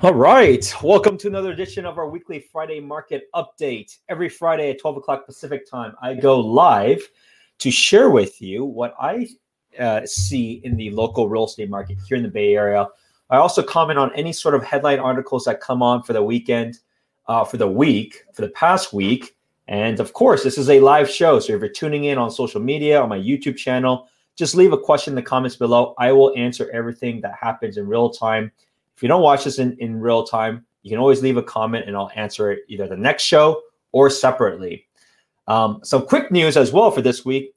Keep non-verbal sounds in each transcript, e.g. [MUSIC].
All right. Welcome to another edition of our weekly Friday market update. Every Friday at 12 o'clock Pacific time, I go live to share with you what I uh, see in the local real estate market here in the Bay Area. I also comment on any sort of headline articles that come on for the weekend, uh, for the week, for the past week. And of course, this is a live show. So if you're tuning in on social media, on my YouTube channel, just leave a question in the comments below. I will answer everything that happens in real time if you don't watch this in, in real time, you can always leave a comment and I'll answer it either the next show or separately. Um, some quick news as well for this week.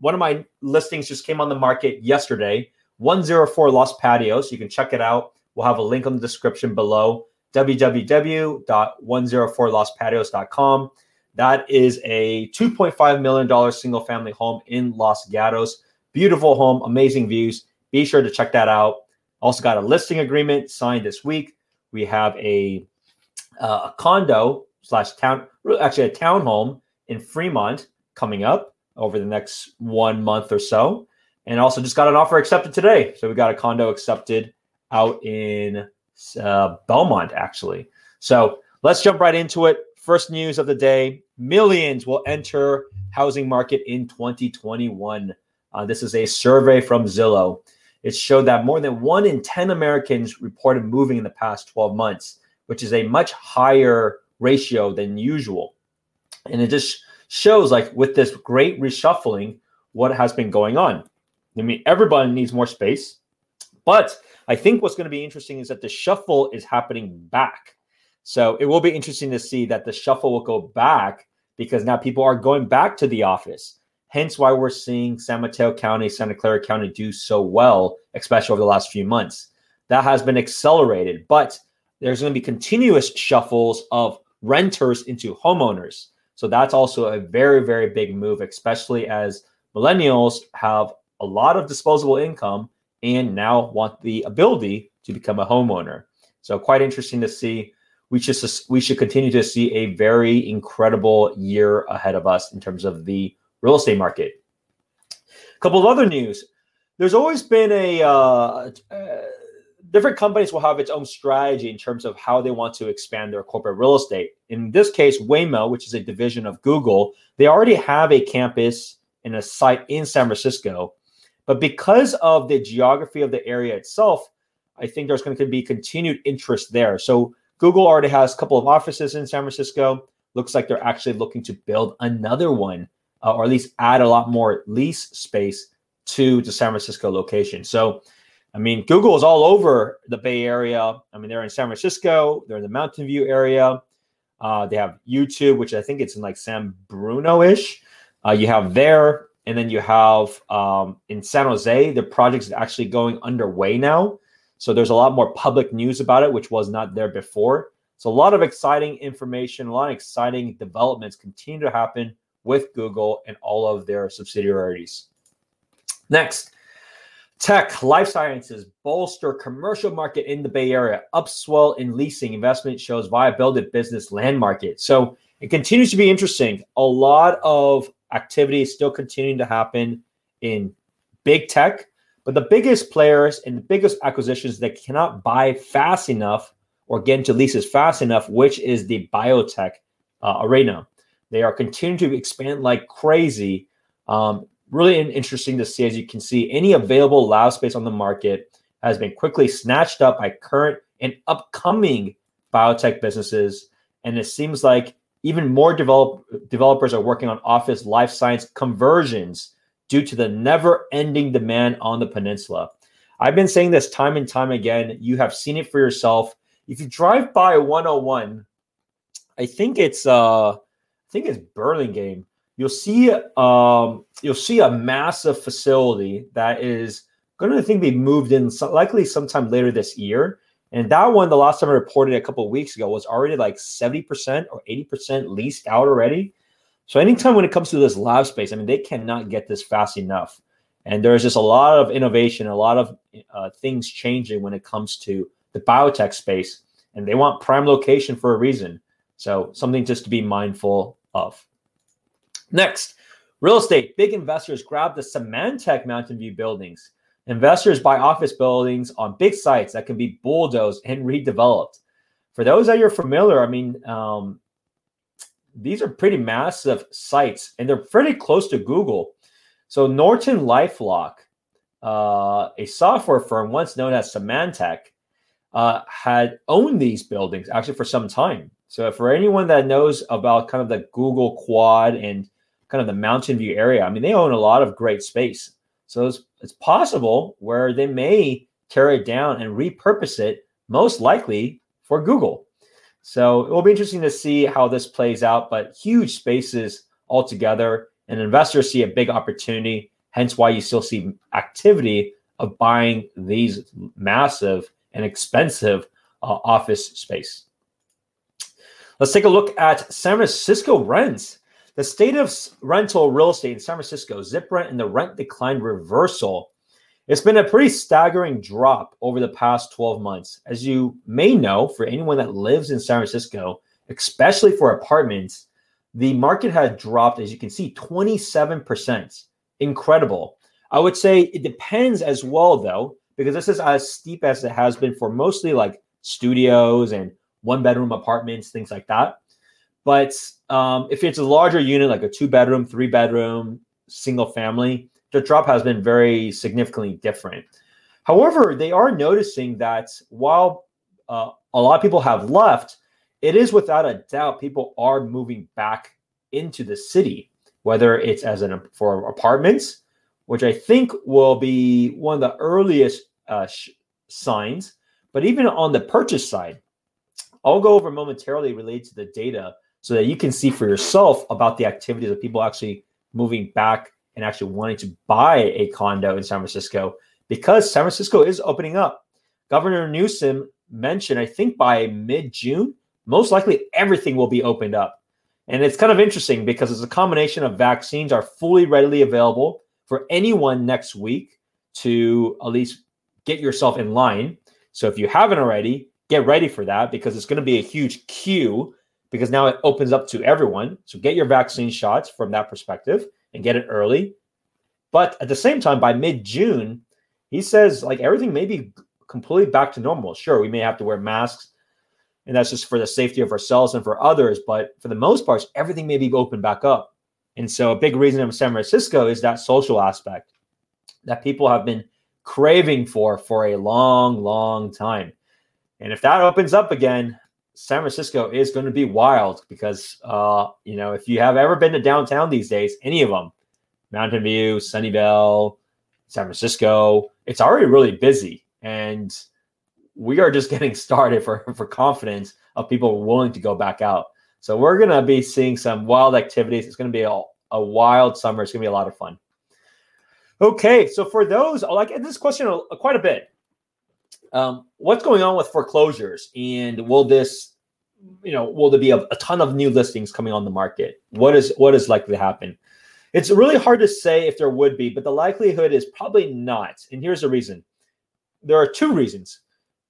One of my listings just came on the market yesterday 104 Los Patios. You can check it out. We'll have a link in the description below www.104lospatios.com. That is a $2.5 million single family home in Los Gatos. Beautiful home, amazing views. Be sure to check that out. Also got a listing agreement signed this week. We have a, uh, a condo slash town, actually a townhome in Fremont coming up over the next one month or so. And also just got an offer accepted today. So we got a condo accepted out in uh, Belmont, actually. So let's jump right into it. First news of the day millions will enter housing market in 2021. Uh, this is a survey from Zillow it showed that more than one in 10 Americans reported moving in the past 12 months, which is a much higher ratio than usual. And it just shows, like, with this great reshuffling, what has been going on. I mean, everybody needs more space. But I think what's going to be interesting is that the shuffle is happening back. So it will be interesting to see that the shuffle will go back because now people are going back to the office. Hence why we're seeing San Mateo County, Santa Clara County do so well, especially over the last few months. That has been accelerated, but there's going to be continuous shuffles of renters into homeowners. So that's also a very, very big move, especially as millennials have a lot of disposable income and now want the ability to become a homeowner. So quite interesting to see. We should we should continue to see a very incredible year ahead of us in terms of the real estate market. A couple of other news. There's always been a uh, uh, different companies will have its own strategy in terms of how they want to expand their corporate real estate. In this case, Waymo, which is a division of Google, they already have a campus and a site in San Francisco. But because of the geography of the area itself, I think there's going to be continued interest there. So Google already has a couple of offices in San Francisco. Looks like they're actually looking to build another one uh, or at least add a lot more lease space to the San Francisco location. So, I mean, Google is all over the Bay Area. I mean, they're in San Francisco, they're in the Mountain View area. Uh, they have YouTube, which I think it's in like San Bruno ish. Uh, you have there, and then you have um, in San Jose, the project is actually going underway now. So there's a lot more public news about it, which was not there before. So a lot of exciting information, a lot of exciting developments continue to happen with Google and all of their subsidiaries. Next, tech, life sciences bolster commercial market in the Bay Area. Upswell in leasing investment shows viability business land market. So it continues to be interesting. A lot of activity is still continuing to happen in big tech, but the biggest players and the biggest acquisitions that cannot buy fast enough or get into leases fast enough, which is the biotech uh, arena. They are continuing to expand like crazy. Um, really interesting to see, as you can see, any available lab space on the market has been quickly snatched up by current and upcoming biotech businesses. And it seems like even more develop, developers are working on office life science conversions due to the never ending demand on the peninsula. I've been saying this time and time again. You have seen it for yourself. If you drive by 101, I think it's uh think it's Burlingame. You'll see um, you'll see a massive facility that is going to think be moved in so, likely sometime later this year. And that one, the last time I reported a couple of weeks ago, was already like 70% or 80% leased out already. So anytime when it comes to this lab space, I mean, they cannot get this fast enough. And there's just a lot of innovation, a lot of uh, things changing when it comes to the biotech space. And they want prime location for a reason. So something just to be mindful of. Next, real estate. Big investors grab the Symantec Mountain View buildings. Investors buy office buildings on big sites that can be bulldozed and redeveloped. For those that you're familiar, I mean, um, these are pretty massive sites and they're pretty close to Google. So Norton LifeLock, uh, a software firm once known as Symantec, uh, had owned these buildings actually for some time. So for anyone that knows about kind of the Google Quad and kind of the Mountain View area, I mean, they own a lot of great space. So it's, it's possible where they may tear it down and repurpose it, most likely for Google. So it will be interesting to see how this plays out, but huge spaces altogether. And investors see a big opportunity, hence why you still see activity of buying these massive and expensive uh, office space. Let's take a look at San Francisco rents. The state of rental real estate in San Francisco, zip rent and the rent decline reversal. It's been a pretty staggering drop over the past 12 months. As you may know, for anyone that lives in San Francisco, especially for apartments, the market had dropped, as you can see, 27%. Incredible. I would say it depends as well, though, because this is as steep as it has been for mostly like studios and one bedroom apartments, things like that. But um, if it's a larger unit, like a two bedroom, three bedroom, single family, the drop has been very significantly different. However, they are noticing that while uh, a lot of people have left, it is without a doubt people are moving back into the city, whether it's as an for apartments, which I think will be one of the earliest uh, sh- signs. But even on the purchase side, I'll go over momentarily related to the data so that you can see for yourself about the activities of people actually moving back and actually wanting to buy a condo in San Francisco because San Francisco is opening up. Governor Newsom mentioned, I think by mid June, most likely everything will be opened up. And it's kind of interesting because it's a combination of vaccines are fully readily available for anyone next week to at least get yourself in line. So if you haven't already, get ready for that because it's going to be a huge queue because now it opens up to everyone. So get your vaccine shots from that perspective and get it early. But at the same time, by mid June, he says like everything may be completely back to normal. Sure, we may have to wear masks, and that's just for the safety of ourselves and for others. But for the most part, everything may be open back up. And so a big reason in San Francisco is that social aspect that people have been craving for for a long, long time. And if that opens up again, San Francisco is going to be wild because, uh, you know, if you have ever been to downtown these days, any of them, Mountain View, Sunnyvale, San Francisco, it's already really busy. And we are just [LAUGHS] getting started for, for confidence of people willing to go back out. So we're going to be seeing some wild activities. It's going to be a, a wild summer. It's going to be a lot of fun. Okay, so for those, I like this question quite a bit. Um, what's going on with foreclosures, and will this, you know, will there be a, a ton of new listings coming on the market? What is what is likely to happen? It's really hard to say if there would be, but the likelihood is probably not. And here's the reason: there are two reasons.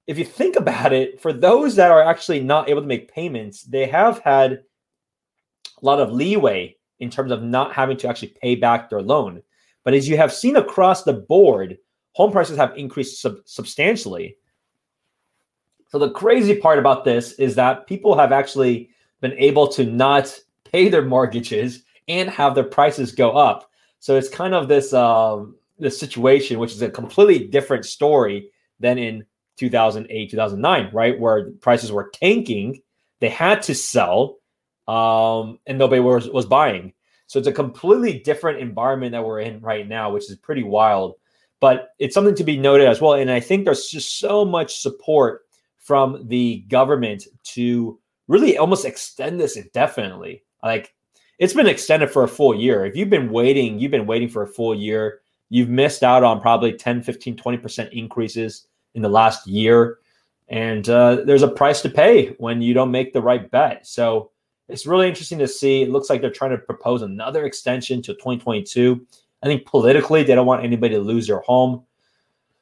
If you think about it, for those that are actually not able to make payments, they have had a lot of leeway in terms of not having to actually pay back their loan. But as you have seen across the board, home prices have increased sub- substantially. So the crazy part about this is that people have actually been able to not [LAUGHS] pay their mortgages and have their prices go up. So it's kind of this um, this situation, which is a completely different story than in 2008, 2009, right, where prices were tanking. They had to sell, um, and nobody was was buying. So it's a completely different environment that we're in right now, which is pretty wild but it's something to be noted as well. And I think there's just so much support from the government to really almost extend this indefinitely. Like it's been extended for a full year. If you've been waiting, you've been waiting for a full year. You've missed out on probably 10, 15, 20% increases in the last year. And uh, there's a price to pay when you don't make the right bet. So it's really interesting to see. It looks like they're trying to propose another extension to 2022. I think politically they don't want anybody to lose their home.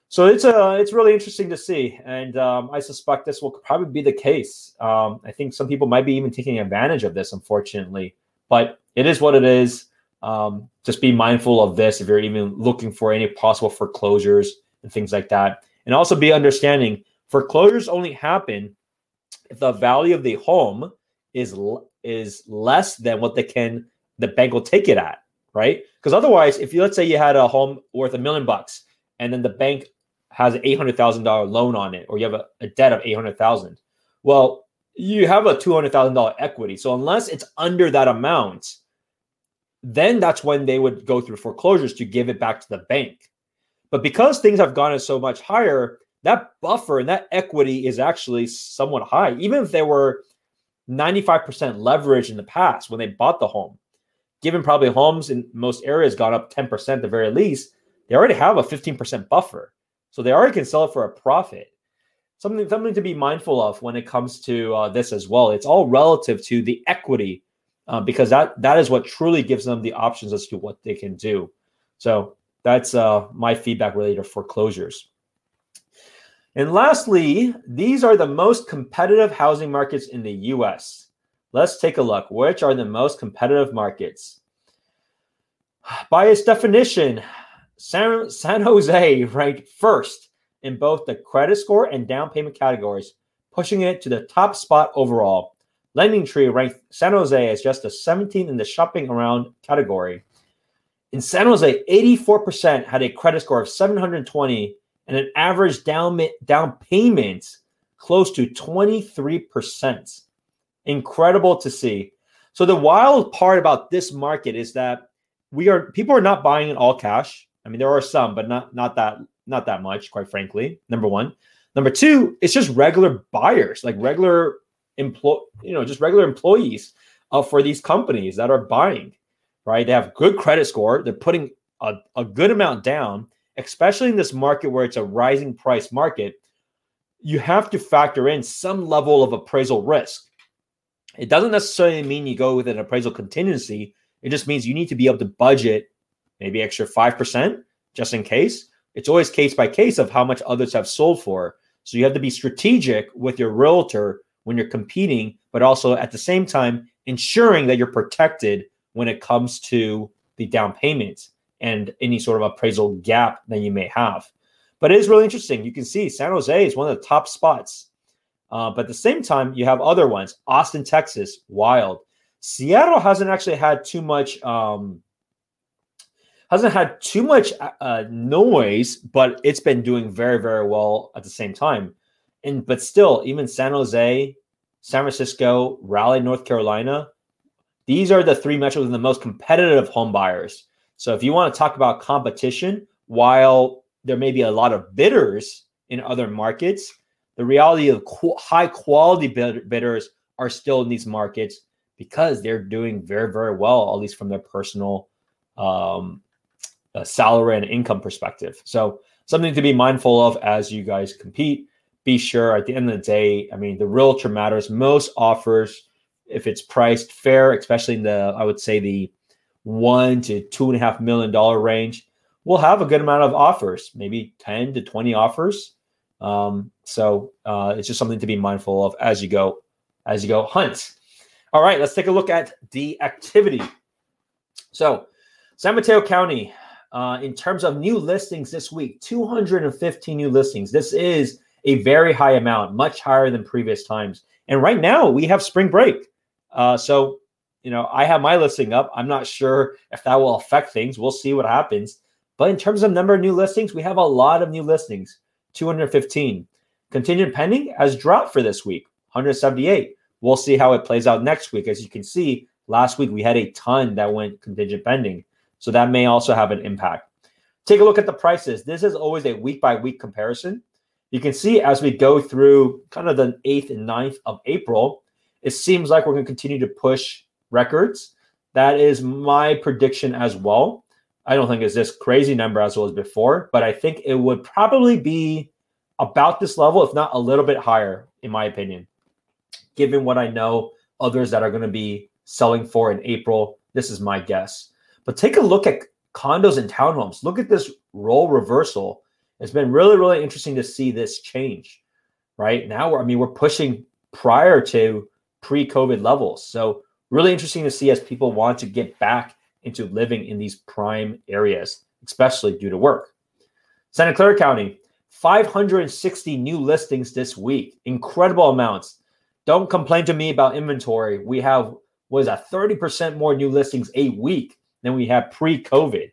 So it's uh, it's really interesting to see, and um, I suspect this will probably be the case. Um, I think some people might be even taking advantage of this, unfortunately, but it is what it is. Um, just be mindful of this if you're even looking for any possible foreclosures. and things like that. And also be understanding foreclosures only happen if the value of the home is is less than what they can the bank will take it at, right? Because otherwise, if you let's say you had a home worth a million bucks and then the bank has an eight hundred thousand dollar loan on it, or you have a, a debt of eight hundred thousand, well, you have a two hundred thousand dollar equity. So unless it's under that amount, then that's when they would go through foreclosures to give it back to the bank. But because things have gone so much higher, that buffer and that equity is actually somewhat high. Even if they were 95% leverage in the past when they bought the home, given probably homes in most areas gone up 10% at the very least, they already have a 15% buffer. So they already can sell it for a profit. Something, something to be mindful of when it comes to uh, this as well. It's all relative to the equity uh, because that that is what truly gives them the options as to what they can do. So that's uh, my feedback related to foreclosures. And lastly, these are the most competitive housing markets in the US. Let's take a look. Which are the most competitive markets? [SIGHS] By its definition, San, San Jose ranked first in both the credit score and down payment categories, pushing it to the top spot overall. LendingTree ranked San Jose as just the 17th in the shopping around category. In San Jose, 84% had a credit score of 720 and an average down, down payment close to 23%. Incredible to see. So the wild part about this market is that we are people are not buying in all cash. I mean, there are some, but not not that not that much, quite frankly. Number one. Number two, it's just regular buyers, like regular employ, you know, just regular employees uh, for these companies that are buying, right? They have good credit score. They're putting a, a good amount down, especially in this market where it's a rising price market. You have to factor in some level of appraisal risk. It doesn't necessarily mean you go with an appraisal contingency. It just means you need to be able to budget maybe extra 5% just in case. It's always case by case of how much others have sold for. So you have to be strategic with your realtor when you're competing, but also at the same time ensuring that you're protected when it comes to the down payments and any sort of appraisal gap that you may have. But it is really interesting. You can see San Jose is one of the top spots. Uh, but at the same time, you have other ones. Austin, Texas, wild. Seattle hasn't actually had too much um, hasn't had too much uh, noise, but it's been doing very, very well at the same time. And but still, even San Jose, San Francisco, Raleigh, North Carolina, these are the three metros with the most competitive home buyers. So if you want to talk about competition, while there may be a lot of bidders in other markets, the reality of qu- high quality bid- bidders are still in these markets because they're doing very, very well, at least from their personal um, uh, salary and income perspective. So something to be mindful of as you guys compete. Be sure at the end of the day, I mean, the realtor matters. Most offers, if it's priced fair, especially in the, I would say the one to two and a half million dollar range, will have a good amount of offers, maybe 10 to 20 offers. Um, so uh, it's just something to be mindful of as you go, as you go hunt. All right, let's take a look at the activity. So San Mateo County, uh, in terms of new listings this week, 215 new listings. This is a very high amount, much higher than previous times. And right now we have spring break. Uh, so, you know, I have my listing up. I'm not sure if that will affect things. We'll see what happens. But in terms of number of new listings, we have a lot of new listings 215. Contingent pending has dropped for this week 178. We'll see how it plays out next week. As you can see, last week we had a ton that went contingent pending. So that may also have an impact. Take a look at the prices. This is always a week by week comparison. You can see as we go through kind of the 8th and 9th of April, it seems like we're going to continue to push records. That is my prediction as well. I don't think it's this crazy number as well as before, but I think it would probably be about this level, if not a little bit higher, in my opinion, given what I know others that are going to be selling for in April. This is my guess. But take a look at condos and townhomes. Look at this role reversal. It's been really, really interesting to see this change. Right now, I mean, we're pushing prior to pre-COVID levels. So really interesting to see as people want to get back into living in these prime areas, especially due to work. Santa Clara County, 560 new listings this week. Incredible amounts. Don't complain to me about inventory. We have was a 30% more new listings a week than we had pre-COVID.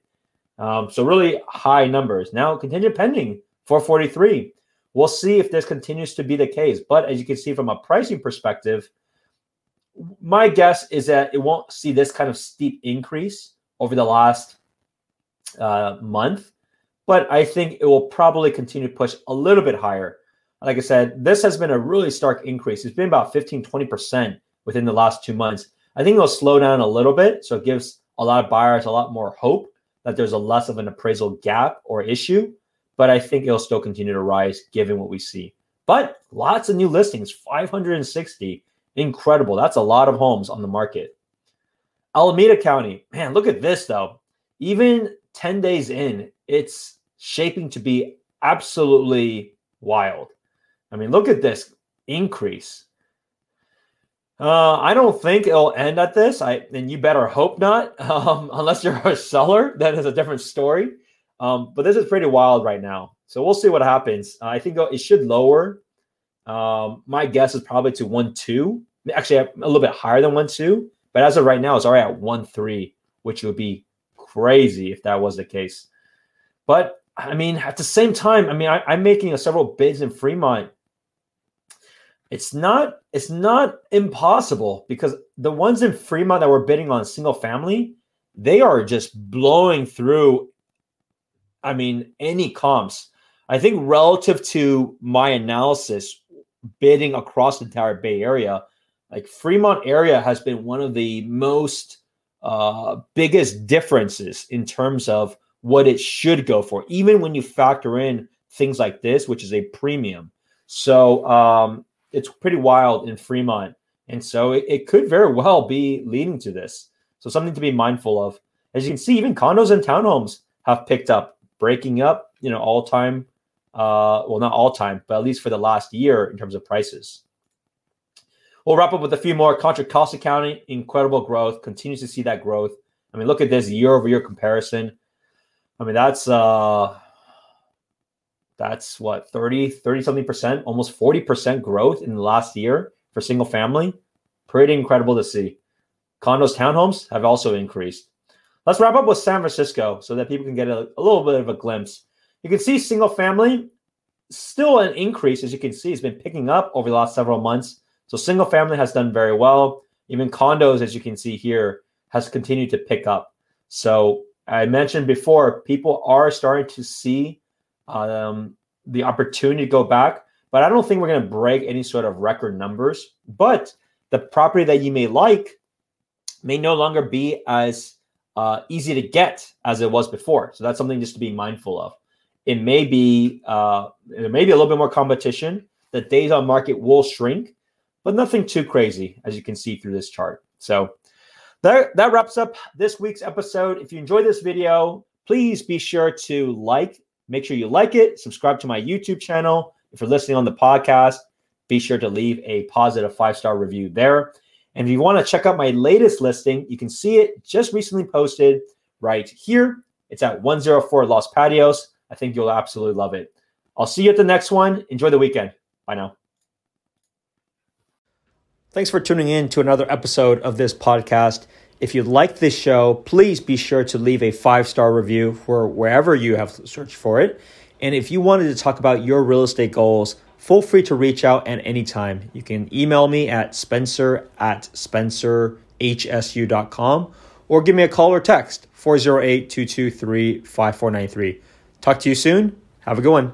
Um, so really high numbers. Now contingent pending 443. We'll see if this continues to be the case. But as you can see from a pricing perspective, my guess is that it won't see this kind of steep increase over the last uh, month but I think it will probably continue to push a little bit higher. Like I said, this has been a really stark increase. It's been about 15, 20% within the last two months. I think it'll slow down a little bit. So it gives a lot of buyers a lot more hope that there's a less of an appraisal gap or issue. But I think it'll still continue to rise given what we see. But lots of new listings, 560. Incredible. That's a lot of homes on the market. Alameda County, man, look at this though. Even 10 days in, it's shaping to be absolutely wild. I mean, look at this increase. Uh, I don't think it'll end at this. I and you better hope not, [LAUGHS] um, unless you're a seller. That is a different story. Um, but this is pretty wild right now. So we'll see what happens. Uh, I think it should lower. Um, my guess is probably to one two. Actually, a little bit higher than one two. But as of right now, it's already at one three, which would be crazy if that was the case. But I mean, at the same time, I mean, I, am making a several bids in Fremont. It's not it's not impossible because the ones in Fremont that we're bidding on single family, they are just blowing through. I mean, any comps. I think relative to my analysis, bidding across the entire Bay Area, like Fremont area has been one of the most uh, biggest differences in terms of what it should go for, even when you factor in things like this, which is a premium. So um, it's pretty wild in Fremont. And so it, it, could very well be leading to this. So something to be mindful of. As you can see, even condos and townhomes have picked up, breaking up, you know, all time. Uh, well, not all time, but at least for the last year in terms of prices. We'll wrap up with a few more. Contra Costa County, incredible growth, continues to see that growth. I mean, look at this year over year comparison. I mean, that's uh that's what 30 30 something percent, almost 40% growth in the last year for single family. Pretty incredible to see. Condos, townhomes have also increased. Let's wrap up with San Francisco so that people can get a, a little bit of a glimpse. You can see single family still an increase, as you can see, has been picking up over the last several months. So single family has done very well. Even condos, as you can see here, has continued to pick up. So I mentioned before, people are starting to see um, the opportunity to go back, but I don't think we're going to break any sort of record numbers. But the property that you may like may no longer be as uh, easy to get as it was before. So that's something just to be mindful of. It may be uh, there may be a little bit more competition. The days on market will shrink, but nothing too crazy, as you can see through this chart. So that, that wraps up this week's episode. If you enjoyed this video, please be sure to like, make sure you like it, subscribe to my YouTube channel. If you're listening on the podcast, be sure to leave a positive five star review there. And if you want to check out my latest listing, you can see it just recently posted right here. It's at 104 Los Patios. I think you'll absolutely love it. I'll see you at the next one. Enjoy the weekend. Bye now. Thanks for tuning in to another episode of this podcast. If you like this show, please be sure to leave a five star review for wherever you have searched for it. And if you wanted to talk about your real estate goals, feel free to reach out at any time. You can email me at spencer at spencerhsu.com or give me a call or text 408 223 5493. Talk to you soon. Have a good one.